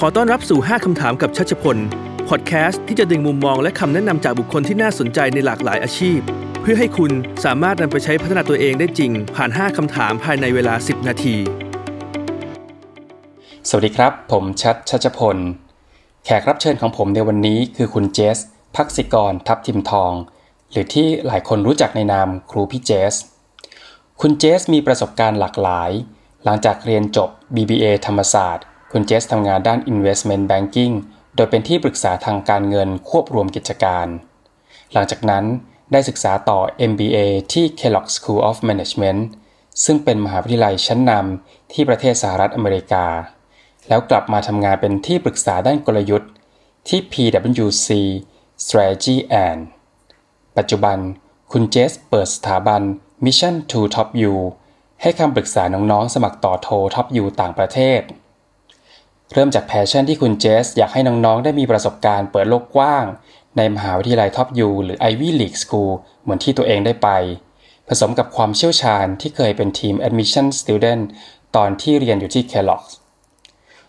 ขอต้อนรับสู่ 5 คำถามกับชัชพล พอดแคสต์ที่จะดึงมุมมองและคำแนะนำจากบุคคลที่น่าสนใจในหลากหลายอาชีพ เพื่อให้คุณสามารถนำไปใช้พัฒนาตัวเองได้จริง ผ่าน 5 คำถามภายในเวลา 10 นาที สวัสดีครับ ผมชัดชัชพล แขกรับเชิญของผมในวันนี้คือคุณเจส พักศิกร ทับทิมทอง หรือที่หลายคนรู้จักในนามครูพี่เจส คุณเจสมีประสบการณ์หลากหลาย หลังจากเรียนจบ BBA ธรรมศาสตร์ คุณเจสทำงานด้าน Investment Banking โดยเป็นที่ปรึกษาทางการเงินควบรวมกิจการ หลังจากนั้นได้ศึกษาต่อ MBA ที่ Kellogg School of Management ซึ่งเป็นมหาวิทยาลัยชั้นนำที่ประเทศสหรัฐอเมริกา แล้วกลับมาทำงานเป็นที่ปรึกษาด้านกลยุทธ์ที่ PwC Strategy and ปัจจุบันคุณเจสเปิดสถาบัน Mission to Top U ให้คำปรึกษาน้องๆสมัครต่อโท Top U ต่างประเทศ เริ่มจาก passion ที่คุณเจส อยากให้น้องๆ ได้มีประสบการณ์เปิดโลกกว้าง ในมหาวิทยาลัย Top U หรือ Ivy League School เหมือนที่ตัวเองได้ไป ผสมกับความเชี่ยวชาญที่เคยเป็นทีม Admission Student ตอนที่เรียนอยู่ที่ Kellogg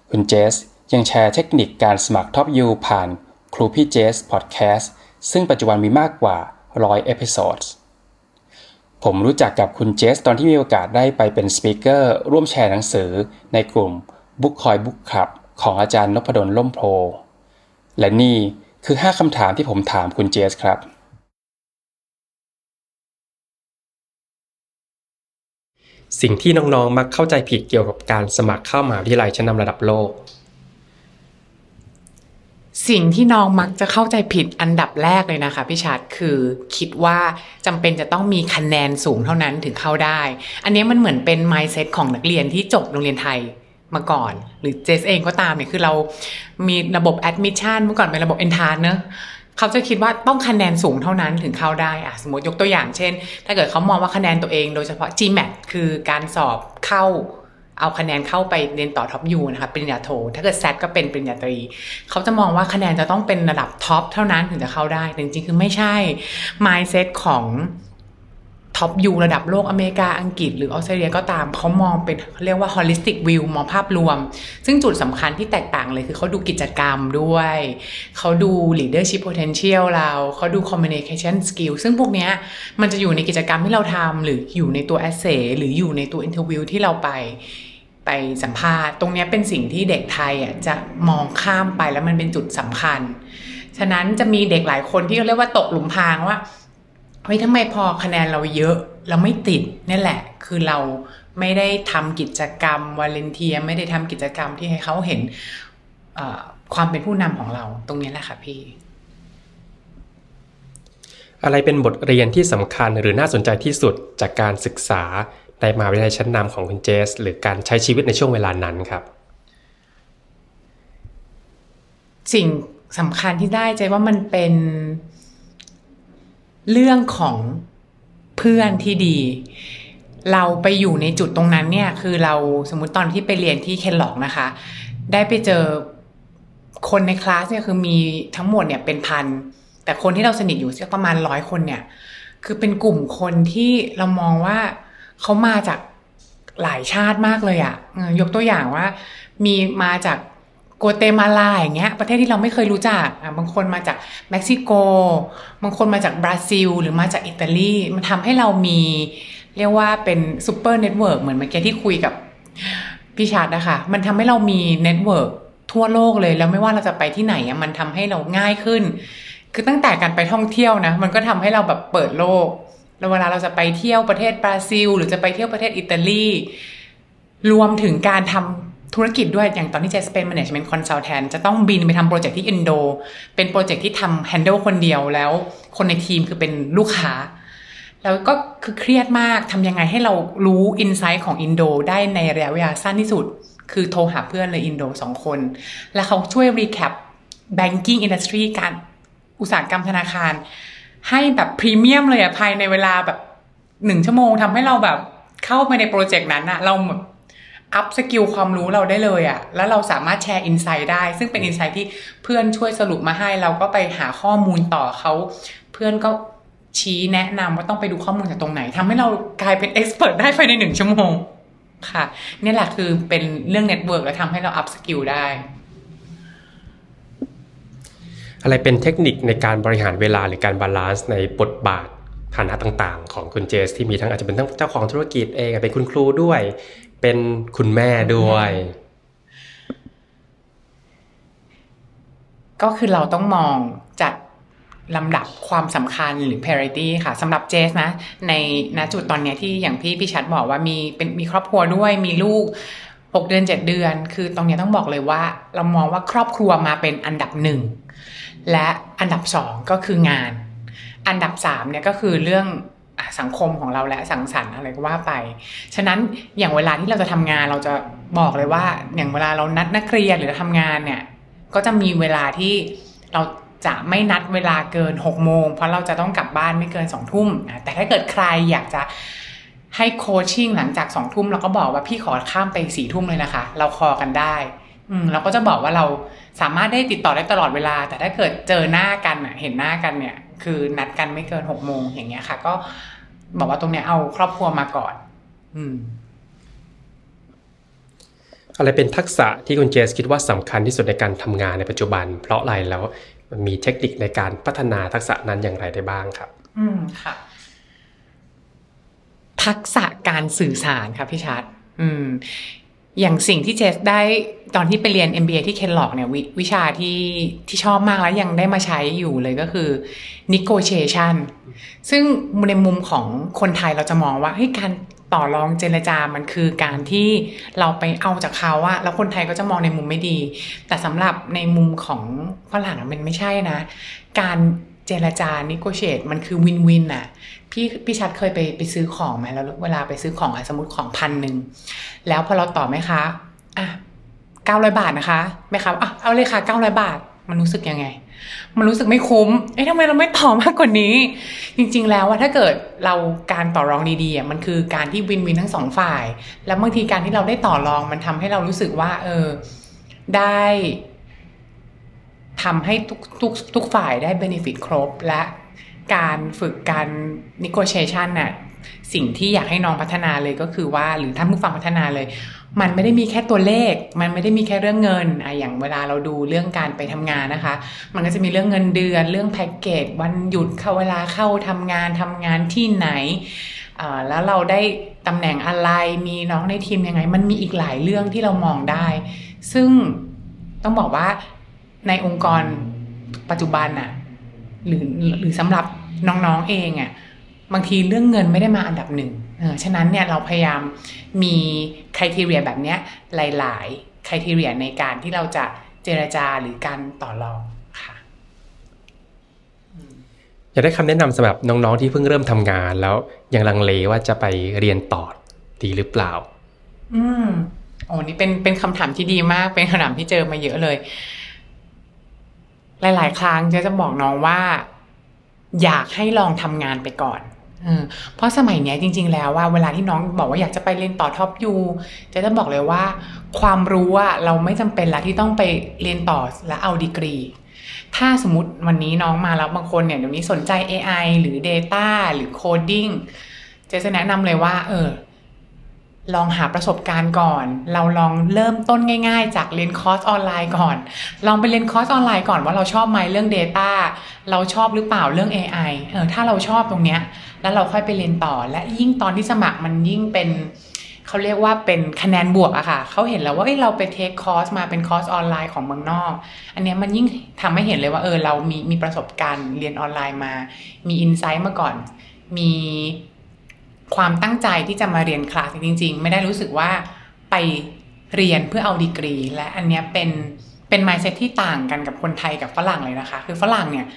คุณเจสยังแชร์เทคนิคการสมัคร Top U ผ่านครูพี่เจสพอดแคสต์ซึ่งปัจจุบันมีมากกว่า 100 episode ผมรู้จักกับคุณเจสตอนที่มีโอกาสได้ไปเป็น speaker ร่วมแชร์หนังสือในกลุ่ม Book Coin Book Club ของอาจารย์นภดล ร่มโพธิ์ และนี่คือ 5คำถามที่ผมถามคุณเจสครับ สิ่งที่น้องๆ มักเข้าใจผิดเกี่ยวกับการสมัครเข้ามหาวิทยาลัยชั้นนำระดับโลก สิ่งที่น้องมักจะเข้าใจผิดอันดับแรกเลยนะคะพี่ชัดคือคิดว่าจำเป็นจะต้องมีคะแนนสูงเท่านั้นถึงเข้าได้ อันนี้มันเหมือนเป็น mindset ของนักเรียนที่จบโรงเรียนไทย มาก่อน หรือเจสเองก็ตามเนี่ยคือเรามีระบบ admission เมื่อก่อนเป็นระบบ entrance เนอะเขาจะคิดว่าต้องคะแนนสูงเท่านั้นถึงเข้าได้อะสมมติยกตัวอย่างเช่น ถ้าเกิดเขามองว่าคะแนนตัวเองโดยเฉพาะ GMAT คือการสอบเข้าเอาคะแนนเข้าไปเรียนต่อ Top U นะคะปริญญาโท ถ้าเกิด SAT ก็เป็นปริญญาตรี เขาจะมองว่าคะแนนจะต้องเป็นระดับ top เท่านั้นถึงจะเข้าได้ จริงๆ คือไม่ใช่ mindset ของ Top U ระดับโลกอเมริกาอังกฤษ หรือออสเตรเลียก็ตามเขามองเป็นเรียกว่า holistic view มองภาพรวม ซึ่งจุดสำคัญที่แตกต่างเลยคือเขาดูกิจกรรมด้วย เขาดู leadership potential เราเขาดู communication skill ซึ่งพวกนี้มันจะอยู่ในกิจกรรมที่เราทำหรืออยู่ในตัว essay หรืออยู่ในตัว interview ที่เราไปไปสัมภาษณ์ ตรงนี้เป็นสิ่งที่เด็กไทยอะจะมองข้ามไปแล้วมันเป็นจุดสำคัญ ฉะนั้นจะมีเด็กหลายคนที่เรียกว่าตกหลุมพรางว่า เฮ้ยทำไมพอคะแนนเราเยอะเราไม่ติดนี่แหละ คือเราไม่ได้ทำกิจกรรมวาเลนเทียไม่ได้ทำกิจกรรมที่ให้เขาเห็นความเป็นผู้นำของเราตรงนี้แหละค่ะพี่อะไรเป็นบทเรียนที่สำคัญหรือน่าสนใจที่สุดจากการศึกษาในมหาวิทยาลัยชั้นนำของคุณเจส หรือการใช้ชีวิตในช่วงเวลานั้นครับ สิ่งสำคัญที่ได้ใจว่ามันเป็น เรื่องของเพื่อนที่ดี เราไปอยู่ในจุดตรงนั้นเนี่ย คือเราสมมุติตอนที่ไปเรียนที่เคนล็อกนะคะ ได้ไปเจอคนในคลาสเนี่ยคือมีทั้งหมดเนี่ยเป็นพัน แต่คนที่เราสนิทอยู่สักประมาณร้อยคนเนี่ย คือเป็นกลุ่มคนที่เรามองว่าเขามาจากหลายชาติมากเลยอะ่ะยกตัวอย่างว่า มีมาจาก กัวเตมาลาอย่างเงี้ยประเทศที่เราไม่เคยรู้จักอะบางคนมาจากเม็กซิโก บางคนมาจากบราซิล หรือมาจากอิตาลีมันทำให้เรามี เรียกว่าเป็น super network เหมือนเมื่อกี้ที่คุยกับพี่ชาร์ดนะคะมันทำให้เรามี networkทั่วโลกเลยแล้วไม่ว่าเราจะไปที่ไหนอะมันทำให้เราง่ายขึ้น คือตั้งแต่การไปท่องเที่ยวนะ มันก็ทำให้เราแบบเปิดโลกแล้วเวลาเราจะไปเที่ยวประเทศบราซิล หรือจะไปเที่ยวประเทศอิตาลีรวมถึงการทำ ธุรกิจด้วยอย่างตอนที่เจสเป็น management consultant จะต้องบินไปทำโปรเจกต์ที่อินโด เป็นโปรเจกต์ที่ทำ handle คนเดียวแล้วคนในทีมคือเป็นลูกค้า แล้วก็คือเครียดมากทำยังไงให้เรารู้ insight ของอินโดได้ในระยะเวลาสั้นที่สุด คือโทรหาเพื่อนเลยอินโดสองคน แล้วเขาช่วย recap banking industry การอุตสาหกรรมธนาคาร ให้แบบพรีเมียมเลยอะภายในเวลาแบบหนึ่งชั่วโมงทำให้เราแบบเข้าไปในโปรเจกต์นั้นอะเราแบบ upskill ความรู้เราได้เลยอะแล้วเราสามารถแชร์ insight ได้ ซึ่งเป็น insight ที่เพื่อนช่วยสรุปมาให้เราก็ไปหาข้อมูลต่อเขาเพื่อนก็ชี้แนะนำว่าต้องไปดูข้อมูลจากตรงไหนทำให้เรากลายเป็น expert ได้ภายในหนึ่งชั่วโมง ค่ะนี่แหละคือเป็นเรื่อง network แล้วทำให้เรา upskill ได้ อะไรเป็นเทคนิคในการบริหารเวลาหรือการ balance ในบทบาทฐานะต่างๆ ของคุณเจส ที่มีทั้งอาจจะเป็นทั้งเจ้าของธุรกิจเองเป็นคุณครูด้วย เป็นคุณแม่ด้วย ก็คือเราต้องมองจัดลำดับความสำคัญหรือ parity ค่ะสำหรับเจสนะ ในณจุดตอนเนี้ยที่อย่างพี่พี่ชัดบอกว่ามีเป็นมีครอบครัวด้วยมีลูก6เดือน7เดือน คือตรงนี้ต้องบอกเลยว่า เรามองว่าครอบครัวมาเป็นอันดับหนึ่งและอันดับสองก็คืองาน อันดับสามเนี่ยก็คือเรื่อง สังคมของเราและสังสรรค์อะไรก็ว่าไป ฉะนั้นอย่างเวลาที่เราจะทำงานเราจะบอกเลยว่า อย่างเวลาเรานัดนักเรียนหรือทำงานเนี่ย ก็จะมีเวลาที่เราจะไม่นัดเวลาเกิน6โมงเพราะเราจะต้องกลับบ้านไม่เกิน2ทุ่มนะแต่ถ้าเกิดใครอยากจะให้โคชชิ่งหลังจาก2ทุ่มเราก็บอกว่าพี่ขอข้ามไป4ทุ่มเลยนะคะ เราคอกันได้อืเราก็จะบอกว่าเราสามารถได้ติดต่อได้ตลอดเวลา แต่ถ้าเกิดเจอหน้ากันเห็นหน้ากันเนี่ย คือนัดกันไม่เกิน6โมงอย่างเงี้ยค่ะ ก็บอกว่าตรงเนี้ยเอาครอบครัวมาก่อน อืม อะไรเป็นทักษะที่คุณเจสคิดว่าสำคัญที่สุดในการทำงานในปัจจุบัน เพราะอะไรแล้วมันมีเทคนิคในการพัฒนาทักษะนั้นอย่างไรได้บ้างครับ อืมค่ะ ทักษะการสื่อสารค่ะพี่ชัดอืม อย่างสิ่งที่เจสได้ตอนที่ไปเรียน MBA ที่เคนล็อกเนี่ยวิวิชาที่ที่ชอบมากแล้วยังได้มาใช้อยู่เลยก็คือ negotiation ซึ่งในมุมของคนไทยเราจะมองว่าเฮ้ยการต่อรองเจรจามันคือการที่เราไปเอาจากเขาอะแล้วคนไทยก็จะมองในมุมไม่ดี แต่สำหรับในมุมของฝรั่งมันไม่ใช่นะ การ เจรจา negotiate มันคือวินวินอะพี่พี่ชัดเคยไปไปซื้อของไหมแล้วเวลาไปซื้อของอะสมมติของพันหนึ่งแล้วพอเราต่อไหมคะอะเก้าร้อยบาทนะคะไหมคะอะเอาเลยค่ะเก้าร้อยบาท มันรู้สึกยังไง มันรู้สึกไม่คุ้ม เอ๊ะทำไมเราไม่ต่อมากกว่านี้ จริง ๆ แล้วว่าถ้าเกิดเราการต่อรองดีๆอะมันคือการที่วินวินทั้งสองฝ่าย แล้วบางทีการที่เราได้ต่อรองมันทำให้เรารู้สึกว่า เออได้ ทำให้ทุกทุกทุกฝ่ายได้เบนฟิตครบ และการฝึกการ negotiation น่ะสิ่งที่อยากให้น้องพัฒนาเลยก็คือว่าหรือท่านผู้ฟังพัฒนาเลย มันไม่ได้มีแค่ตัวเลข มันไม่ได้มีแค่เรื่องเงินอะอย่างเวลาเราดูเรื่องการไปทำงานนะคะ มันก็จะมีเรื่องเงินเดือน เรื่องแพ็กเกจวันหยุดเข้าเวลาเข้าทำงานทำงานที่ไหนแล้วเราได้ตำแหน่งอะไรมีน้องในทีมยังไง มันมีอีกหลายเรื่องที่เรามองได้ ซึ่งต้องบอกว่า ในองค์กรปัจจุบันน่ะหรือหรือสำหรับน้องๆเองอะ่ะบางทีเรื่องเงินไม่ได้มาอันดับหนึ่งเออฉะนั้นเนี่ยเราพยายามมีคุณทีเรียแบบเนี้ยหลาย ๆคุณทีเรียในการที่เราจะเจรจาหรือการต่อรองค่ะอยากได้คำแนะนำสำหรับน้องๆที่เพิ่งเริ่มทำงานแล้วยังลังเลว่าจะไปเรียนต่อดีหรือเปล่า อืมโอ้นี่เป็นเป็นคำถามที่ดีมาก เป็นคำถามที่เจอมาเยอะเลย หลาย ๆ ครั้งเจะจะบอกน้องว่า อยากให้ลองทำงานไปก่อนเพราะสมัยเนี้ยจริง ๆ แล้วว่าเวลาที่น้องบอกว่าอยากจะไปเรียนต่อท็อปยูเจสจะบอกเลยว่า ความรู้อะเราไม่จำเป็นละที่ต้องไปเรียนต่อและเอาดีกรี ถ้าสมมติวันนี้น้องมาแล้วบางคนเนี่ยเดี๋ยวนี้สนใจ AI หรือ Data หรือ Coding เจสจะแนะนำเลยว่า เออ ลองหาประสบการณ์ก่อน เราลองเริ่มต้นง่าย ๆ จากเรียนคอร์สออนไลน์ก่อน ลองไปเรียนคอร์สออนไลน์ก่อนว่าเราชอบไหมเรื่อง Data เราชอบหรือเปล่าเรื่อง AI เออถ้าเราชอบตรงเนี้ย แล้วเราค่อยไปเรียนต่อ และยิ่งตอนที่สมัครมันยิ่งเป็นเขาเรียกว่าเป็นคะแนนบวกอะค่ะ เขาเห็นแล้วว่าเอ้ยเราไป take course มาเป็นคอร์สออนไลน์ของเมืองนอก อันเนี้ยมันยิ่งทำให้เห็นเลยว่าเออเรามีมีประสบการณ์เรียนออนไลน์มา มี insight มาก่อน มี ความตั้งใจที่จะมาเรียนคลาสจริง ๆ ไม่ได้รู้สึกว่าไปเรียนเพื่อเอาดีกรี และอันนี้เป็นเป็น mindset ที่ต่างกันกับคนไทยกับฝรั่งเลยนะคะ คือฝรั่งเนี่ย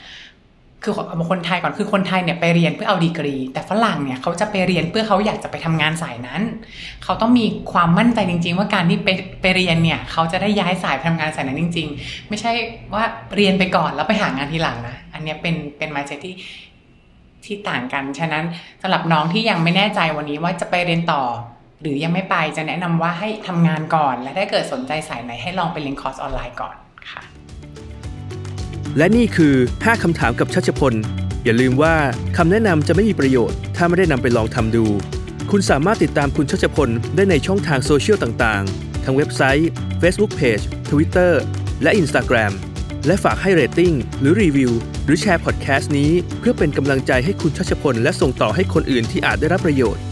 คือเอาคนไทยก่อนคือคนไทยเนี่ยไปเรียนเพื่อเอาดีกรี แต่ฝรั่งเนี่ยเขาจะไปเรียนเพื่อเขาอยากจะไปทำงานสายนั้น เขาต้องมีความมั่นใจจริง ๆ ว่าการที่ไปไปเรียนเนี่ยเขาจะได้ย้ายสายไปทำงานสายนั้นจริง ๆ ไม่ใช่ว่าเรียนไปก่อนแล้วไปหางานทีหลังนะอันนี้เป็นเป็น mindset ที่ ที่ต่างกัน ฉะนั้นสำหรับน้องที่ยังไม่แน่ใจวันนี้ว่าจะไปเรียนต่อ หรือยังไม่ไปจะแนะนำว่าให้ทำงานก่อน และถ้าเกิดสนใจสายไหนให้ลองไปเรียนคอร์สออนไลน์ก่อนค่ะ และนี่คือ 5คำถามกับชัชพล อย่าลืมว่าคำแนะนำจะไม่มีประโยชน์ ถ้าไม่ได้นำไปลองทำดู คุณสามารถติดตามคุณชัชพลได้ในช่องทางโซเชียลต่างๆ ทั้งเว็บไซต์ Facebook Page Twitter และ Instagram และฝากให้เรตติ้งหรือรีวิว หรือแชร์พอดแคสต์นี้ เพื่อเป็นกำลังใจให้คุณชัชพล และส่งต่อให้คนอื่นที่อาจได้รับประโยชน์